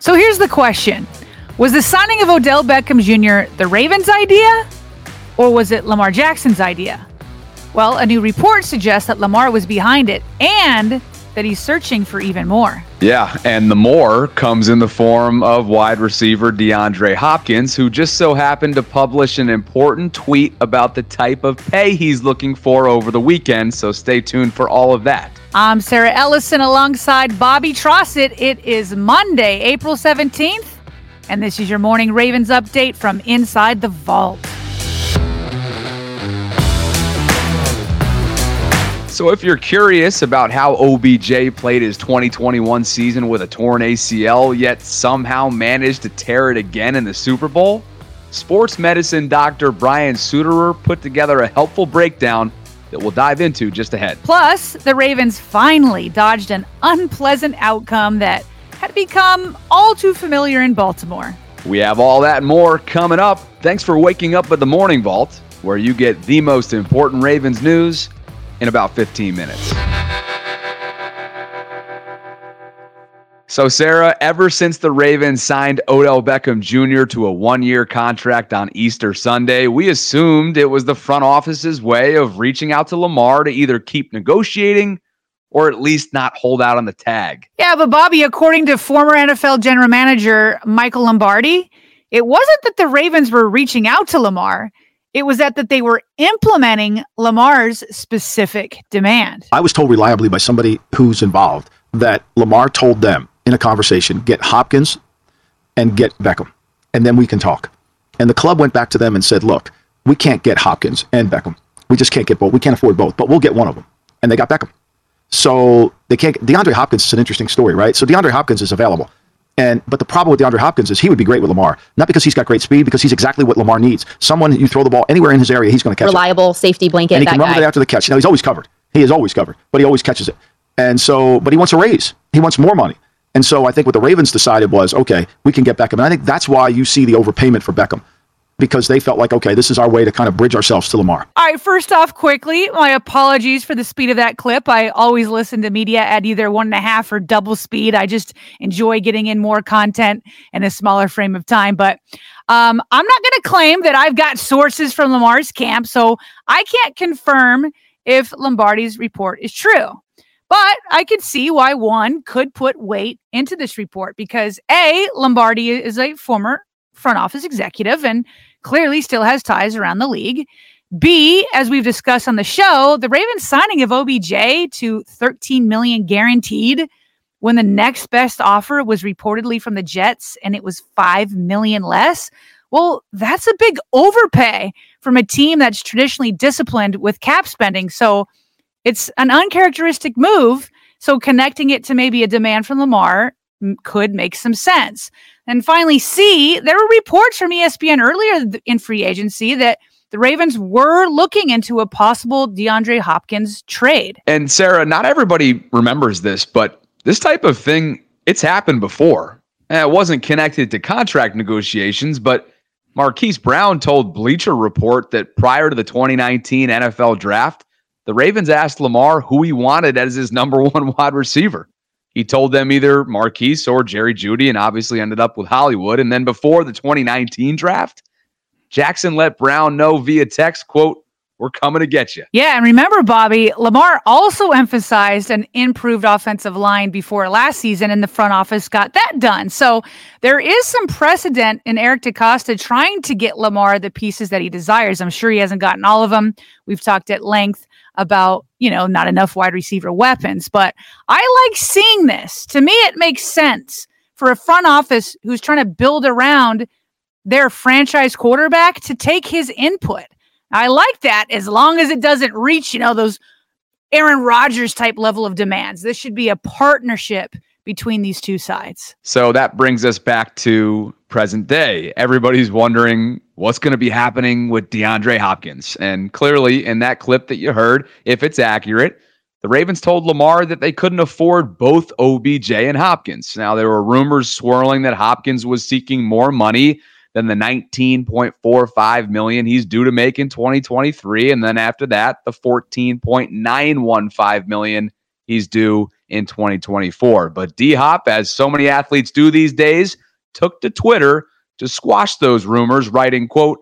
So here's the question Was the signing of Odell Beckham Jr. the Ravens' idea, or was it Lamar Jackson's idea? Well, a new report suggests that Lamar was behind it and that he's searching for even more. Yeah, and the more comes in the form of wide receiver DeAndre Hopkins, who just so happened to publish an important tweet about the type of pay he's looking for over the weekend. So stay tuned for all of that. I'm Sarah Ellison alongside Bobby Trossett. It is Monday, April 17th, and this is your morning Ravens update from inside the vault. So, if you're curious about how OBJ played his 2021 season with a torn ACL, yet somehow managed to tear it again in the Super Bowl, sports medicine doctor Brian Sutterer put together a helpful breakdown that we'll dive into just ahead. Plus, the Ravens finally dodged an unpleasant outcome that had become all too familiar in Baltimore. We have all that and more coming up. Thanks for waking up with the Morning Vault, where you get the most important Ravens news in about 15 minutes. So, Sarah, ever since the Ravens signed Odell Beckham Jr. to a one year contract on Easter Sunday, we assumed it was the front office's way of reaching out to Lamar to either keep negotiating or at least not hold out on the tag. Yeah, but Bobby, according to former NFL general manager Michael Lombardi, it wasn't that the Ravens were reaching out to Lamar. It was that, that they were implementing Lamar's specific demand. I was told reliably by somebody who's involved that Lamar told them in a conversation, get Hopkins and get Beckham, and then we can talk. And the club went back to them and said, look, we can't get Hopkins and Beckham. We just can't get both. We can't afford both, but we'll get one of them. And they got Beckham. So they can't. DeAndre Hopkins is an interesting story, right? So DeAndre Hopkins is available. And but the problem with DeAndre Hopkins is he would be great with Lamar, not because he's got great speed, because he's exactly what Lamar needs. Someone you throw the ball anywhere in his area, he's going to catch Reliable it. safety blanket. And he can run guy. it after the catch. Know, he's always covered. He is always covered, but he always catches it. And so, but he wants a raise. He wants more money. And so I think what the Ravens decided was, okay, we can get Beckham. And I think that's why you see the overpayment for Beckham because they felt like, okay, this is our way to kind of bridge ourselves to Lamar. All right, first off, quickly, my apologies for the speed of that clip. I always listen to media at either one and a half or double speed. I just enjoy getting in more content in a smaller frame of time. But um, I'm not going to claim that I've got sources from Lamar's camp, so I can't confirm if Lombardi's report is true. But I could see why one could put weight into this report because A, Lombardi is a former front office executive and clearly still has ties around the league. B, as we've discussed on the show, the Ravens signing of OBJ to 13 million guaranteed when the next best offer was reportedly from the Jets and it was 5 million less. Well, that's a big overpay from a team that's traditionally disciplined with cap spending. So it's an uncharacteristic move. So connecting it to maybe a demand from Lamar could make some sense. And finally, C, there were reports from ESPN earlier in free agency that the Ravens were looking into a possible DeAndre Hopkins trade. And Sarah, not everybody remembers this, but this type of thing, it's happened before. And it wasn't connected to contract negotiations, but Marquise Brown told Bleacher Report that prior to the 2019 NFL draft, the Ravens asked Lamar who he wanted as his number one wide receiver. He told them either Marquise or Jerry Jeudy, and obviously ended up with Hollywood. And then before the 2019 draft, Jackson let Brown know via text, quote, We're coming to get you. Yeah, and remember, Bobby, Lamar also emphasized an improved offensive line before last season, and the front office got that done. So there is some precedent in Eric DeCosta trying to get Lamar the pieces that he desires. I'm sure he hasn't gotten all of them. We've talked at length about, you know, not enough wide receiver weapons, but I like seeing this. To me, it makes sense for a front office who's trying to build around their franchise quarterback to take his input. I like that as long as it doesn't reach, you know, those Aaron Rodgers type level of demands. This should be a partnership between these two sides. So that brings us back to present day. Everybody's wondering what's going to be happening with DeAndre Hopkins. And clearly, in that clip that you heard, if it's accurate, the Ravens told Lamar that they couldn't afford both OBJ and Hopkins. Now, there were rumors swirling that Hopkins was seeking more money than the 19.45 million he's due to make in 2023 and then after that the 14.915 million he's due in 2024 but D-Hop as so many athletes do these days took to Twitter to squash those rumors writing quote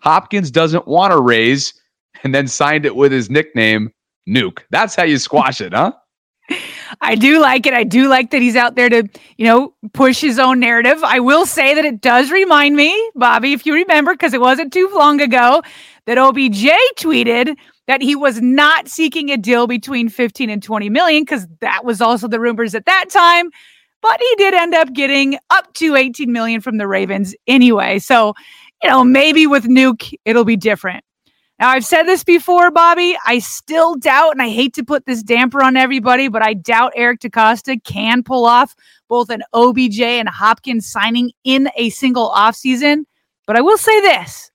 Hopkins doesn't want to raise and then signed it with his nickname Nuke that's how you squash it huh I do like it. I do like that he's out there to, you know, push his own narrative. I will say that it does remind me, Bobby, if you remember, because it wasn't too long ago, that OBJ tweeted that he was not seeking a deal between 15 and 20 million, because that was also the rumors at that time. But he did end up getting up to 18 million from the Ravens anyway. So, you know, maybe with Nuke, it'll be different. Now, I've said this before, Bobby. I still doubt, and I hate to put this damper on everybody, but I doubt Eric DeCosta can pull off both an OBJ and Hopkins signing in a single offseason. But I will say this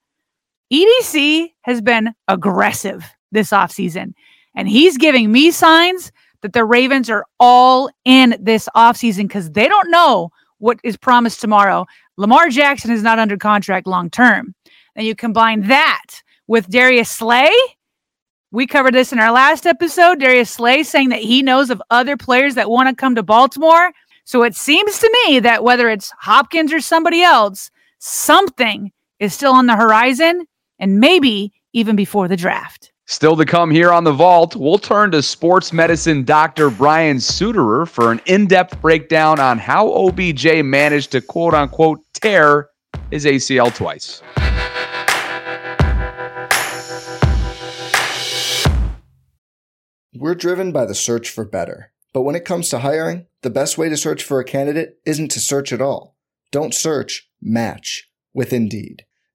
EDC has been aggressive this offseason, and he's giving me signs that the Ravens are all in this offseason because they don't know what is promised tomorrow. Lamar Jackson is not under contract long term. And you combine that with Darius Slay. We covered this in our last episode. Darius Slay saying that he knows of other players that want to come to Baltimore. So it seems to me that whether it's Hopkins or somebody else, something is still on the horizon and maybe even before the draft. Still to come here on the vault, we'll turn to sports medicine doctor Brian Sutterer for an in depth breakdown on how OBJ managed to quote unquote tear his ACL twice. We're driven by the search for better. But when it comes to hiring, the best way to search for a candidate isn't to search at all. Don't search, match with Indeed.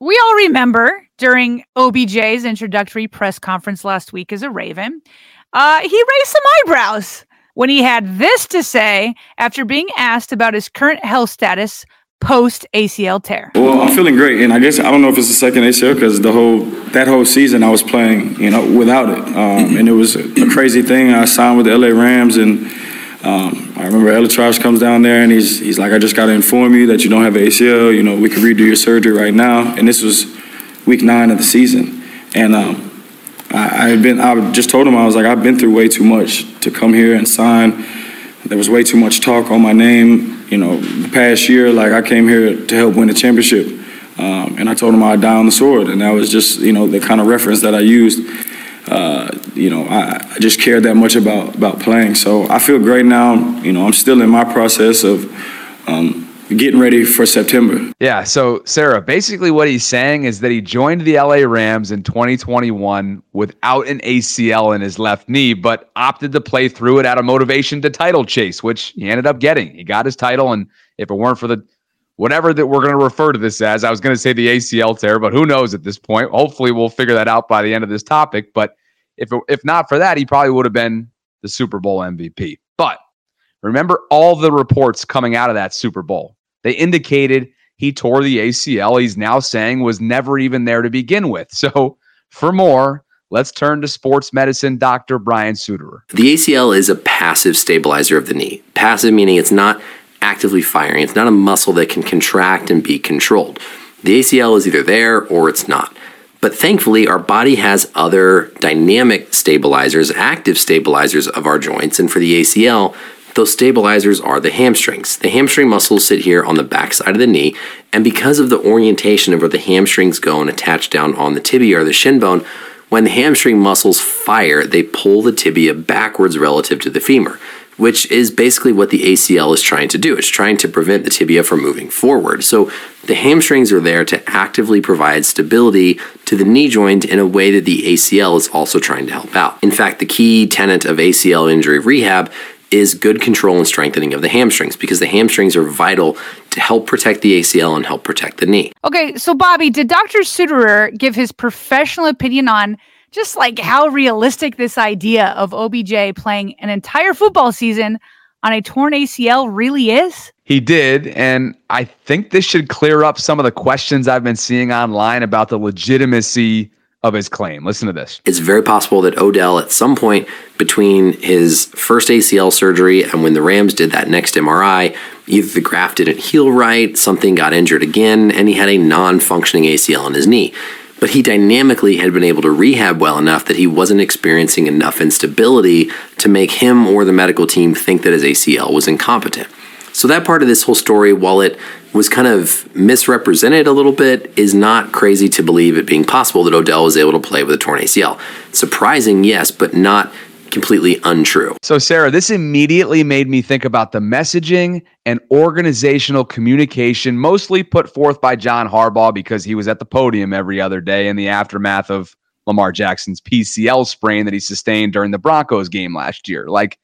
we all remember during OBJ's introductory press conference last week as a Raven, uh, he raised some eyebrows when he had this to say after being asked about his current health status post ACL tear. Well, I'm feeling great, and I guess I don't know if it's the second ACL because the whole that whole season I was playing, you know, without it, um, and it was a, a, crazy thing. I signed with the LA Rams, and um, I remember ElAttrache comes down there, and he's he's like, I just got to inform you that you don't have ACL. You know, we can redo your surgery right now, and this was week nine of the season, and. Um, I, I had been. I just told him I was like, I've been through way too much to come here and sign. There was way too much talk on my name you know, the past year, like I came here to help win the championship. Um, and I told him I'd die on the sword. And that was just, you know, the kind of reference that I used. Uh, you know, I, I, just cared that much about, about playing. So I feel great now. You know, I'm still in my process of um, getting ready for September. Yeah. So, Sarah, basically what he's saying is that he joined the LA Rams in 2021 without an ACL in his left knee, but opted to play through it out of motivation to title chase, which he ended up getting. He got his title. And if it weren't for the whatever that we're going to refer to this as, I was going to say the ACL tear, but who knows at this point? Hopefully, we'll figure that out by the end of this topic. But if, it, if not for that, he probably would have been the Super Bowl MVP. But remember all the reports coming out of that Super Bowl they indicated he tore the ACL. He's now saying was never even there to begin with. So, for more, let's turn to sports medicine Dr. Brian Sutterer. The ACL is a passive stabilizer of the knee. Passive meaning it's not actively firing, it's not a muscle that can contract and be controlled. The ACL is either there or it's not. But thankfully, our body has other dynamic stabilizers, active stabilizers of our joints. And for the ACL, those stabilizers are the hamstrings. The hamstring muscles sit here on the backside of the knee, and because of the orientation of where the hamstrings go and attach down on the tibia or the shin bone, when the hamstring muscles fire, they pull the tibia backwards relative to the femur, which is basically what the ACL is trying to do. It's trying to prevent the tibia from moving forward. So the hamstrings are there to actively provide stability to the knee joint in a way that the ACL is also trying to help out. In fact, the key tenet of ACL injury rehab is good control and strengthening of the hamstrings because the hamstrings are vital to help protect the ACL and help protect the knee. Okay, so Bobby, did Dr. Sutterer give his professional opinion on just like how realistic this idea of OBJ playing an entire football season on a torn ACL really is? He did. And I think this should clear up some of the questions I've been seeing online about the legitimacy of his claim. Listen to this. It's very possible that Odell, at some point between his first ACL surgery and when the Rams did that next MRI, either the graft didn't heal right, something got injured again, and he had a non functioning ACL in his knee. But he dynamically had been able to rehab well enough that he wasn't experiencing enough instability to make him or the medical team think that his ACL was incompetent. So, that part of this whole story, while it was kind of misrepresented a little bit, is not crazy to believe it being possible that Odell was able to play with a torn ACL. Surprising, yes, but not completely untrue. So, Sarah, this immediately made me think about the messaging and organizational communication, mostly put forth by John Harbaugh because he was at the podium every other day in the aftermath of Lamar Jackson's PCL sprain that he sustained during the Broncos game last year. Like,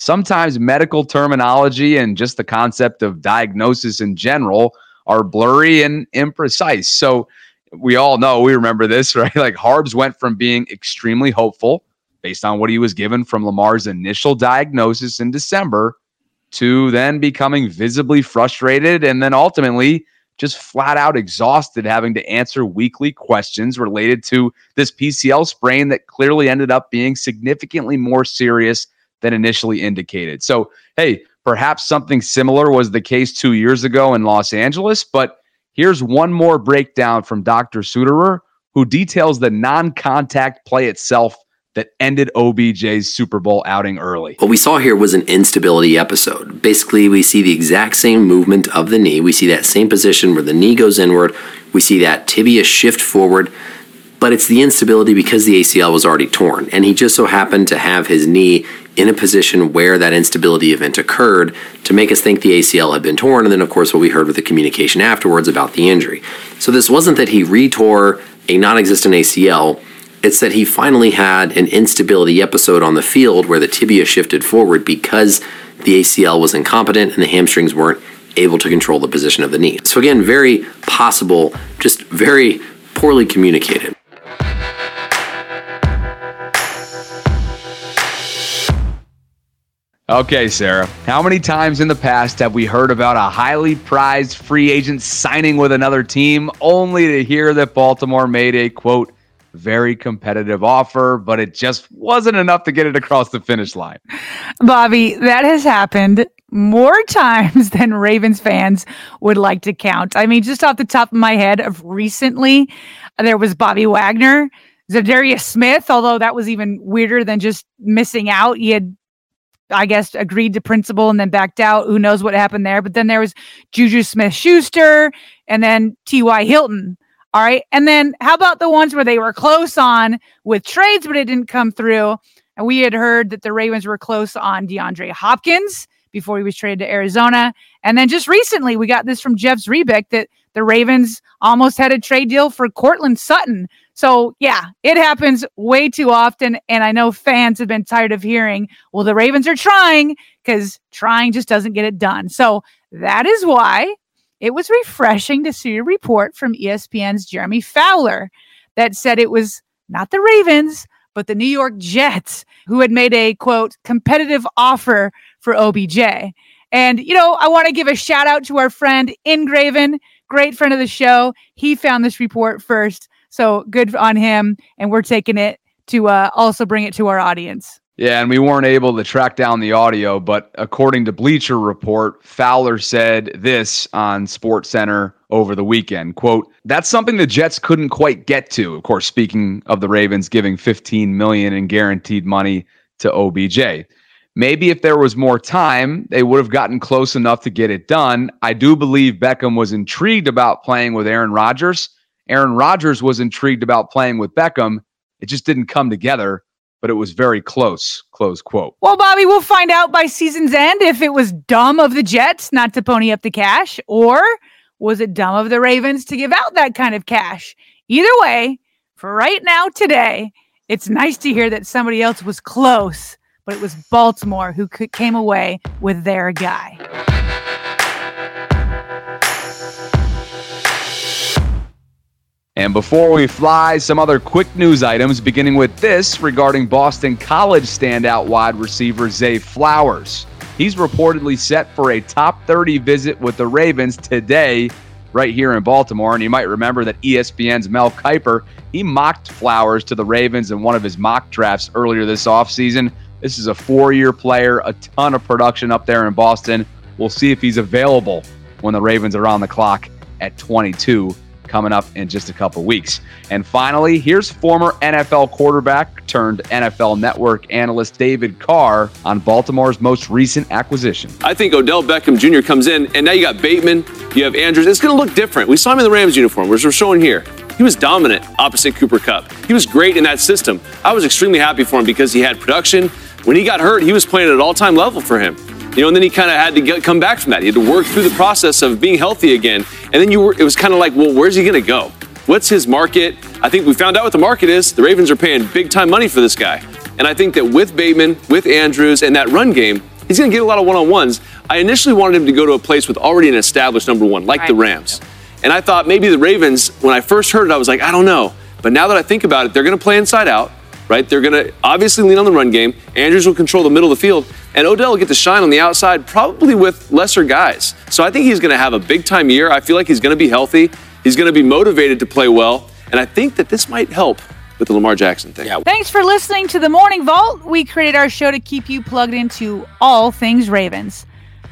sometimes medical terminology and just the concept of diagnosis in general are blurry and imprecise. So we all know, we remember this, right? Like Harbs went from being extremely hopeful based on what he was given from Lamar's initial diagnosis in December to then becoming visibly frustrated and then ultimately just flat out exhausted having to answer weekly questions related to this PCL sprain that clearly ended up being significantly more serious than initially indicated. So, hey, perhaps something similar was the case two years ago in Los Angeles, but here's one more breakdown from Dr. Sutterer, who details the non contact play itself that ended OBJ's Super Bowl outing early. What we saw here was an instability episode. Basically, we see the exact same movement of the knee. We see that same position where the knee goes inward. We see that tibia shift forward but it's the instability because the ACL was already torn. And he just so happened to have his knee in a position where that instability event occurred to make us think the ACL had been torn. And then, of course, what we heard with the communication afterwards about the injury. So this wasn't that he retore a non existent ACL. It's that he finally had an instability episode on the field where the tibia shifted forward because the ACL was incompetent and the hamstrings weren't able to control the position of the knee. So, again, very possible, just very poorly communicated. Okay, Sarah. How many times in the past have we heard about a highly prized free agent signing with another team only to hear that Baltimore made a quote, very competitive offer, but it just wasn't enough to get it across the finish line? Bobby, that has happened more times than Ravens fans would like to count. I mean, just off the top of my head, of recently, there was Bobby Wagner. Za'Darius Smith, although that was even weirder than just missing out. He had I guess, agreed to principle and then backed out. Who knows what happened there? But then there was Juju Smith Schuster and then T.Y. Hilton. All right. And then how about the ones where they were close on with trades, but it didn't come through? And we had heard that the Ravens were close on DeAndre Hopkins before he was traded to Arizona. And then just recently, we got this from Jeff Zrebiec that the Ravens almost had a trade deal for Courtland Sutton. So, yeah, it happens way too often. And I know fans have been tired of hearing, well, the Ravens are trying because trying just doesn't get it done. So, that is why it was refreshing to see a report from ESPN's Jeremy Fowler that said it was not the Ravens, but the New York Jets who had made a quote competitive offer for OBJ. And, you know, I want to give a shout out to our friend Ingraven, great friend of the show. He found this report first. So good on him. And we're taking it to uh, also bring it to our audience. Yeah, and we weren't able to track down the audio, but according to Bleacher Report, Fowler said this on Sports Center over the weekend. Quote, that's something the Jets couldn't quite get to. Of course, speaking of the Ravens giving 15 million in guaranteed money to OBJ. Maybe if there was more time, they would have gotten close enough to get it done. I do believe Beckham was intrigued about playing with Aaron Rodgers. Aaron Rodgers was intrigued about playing with Beckham. It just didn't come together but it was very close. Close quote. Well, Bobby, we'll find out by season's end if it was dumb of the Jets not to pony up the cash, or was it dumb of the Ravens to give out that kind of cash? Either way, for right now, today, it's nice to hear that somebody else was close, but it was Baltimore who came away with their guy. And before we fly, some other quick news items, beginning with this regarding Boston College standout wide receiver Zay Flowers. He's reportedly set for a top 30 visit with the Ravens today, right here in Baltimore. And you might remember that ESPN's Mel Kiper, he mocked Flowers to the Ravens in one of his mock drafts earlier this offseason. This is a four year player, a ton of production up there in Boston. We'll see if he's available when the Ravens are on the clock at 22 coming up in just a couple weeks. And finally, here's former NFL quarterback turned NFL network analyst David Carr on Baltimore's most recent acquisition. I think Odell Beckham Jr. comes in, and now you got Bateman, you have Andrews. It's going to look different. We saw him in the Rams uniform, which we're showing here. He was dominant opposite Cooper Kupp. He was great in that system. I was extremely happy for him because he had production. When he got hurt, he was playing at an all time level for him. You know, and then he kind of had to get, come back from that. He had to work through the process of being healthy again. And then you were, it was kind of like, well, where's he going to go? What's his market? I think we found out what the market is. The Ravens are paying big time money for this guy. And I think that with Bateman, with Andrews, and that run game, he's going to get a lot of one on ones. I initially wanted him to go to a place with already an established number one, like right. the Rams. And I thought maybe the Ravens, when I first heard it, I was like, I don't know. But now that I think about it, they're going to play inside out right? They're going to obviously lean on the run game. Andrews will control the middle of the field, and Odell will get to shine on the outside, probably with lesser guys. So I think he's going to have a big time year. I feel like he's going to be healthy. He's going to be motivated to play well, and I think that this might help with the Lamar Jackson thing. Yeah. Thanks for listening to the Morning Vault. We created our show to keep you plugged into all things Ravens.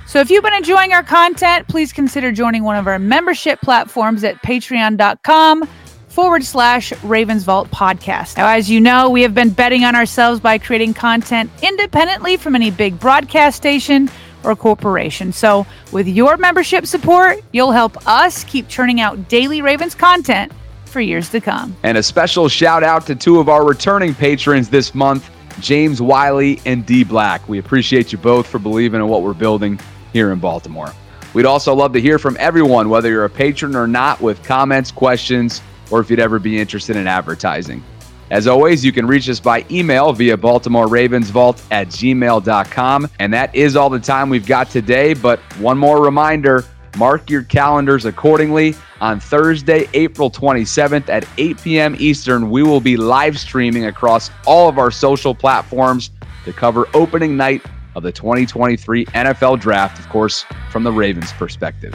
So if you've been enjoying our content, please consider joining one of our membership platforms at patreon.com forward slash Ravens Vault podcast. Now, as you know, we have been betting on ourselves by creating content independently from any big broadcast station or corporation. So, with your membership support, you'll help us keep churning out daily Ravens content for years to come. And a special shout out to two of our returning patrons this month, James Wiley and D Black. We appreciate you both for believing in what we're building here in Baltimore. We'd also love to hear from everyone, whether you're a patron or not, with comments, questions, or if you'd ever be interested in advertising. As always, you can reach us by email via Baltimore Ravens Vault at gmail.com. And that is all the time we've got today. But one more reminder mark your calendars accordingly. On Thursday, April 27th at 8 p.m. Eastern, we will be live streaming across all of our social platforms to cover opening night of the 2023 NFL Draft, of course, from the Ravens' perspective.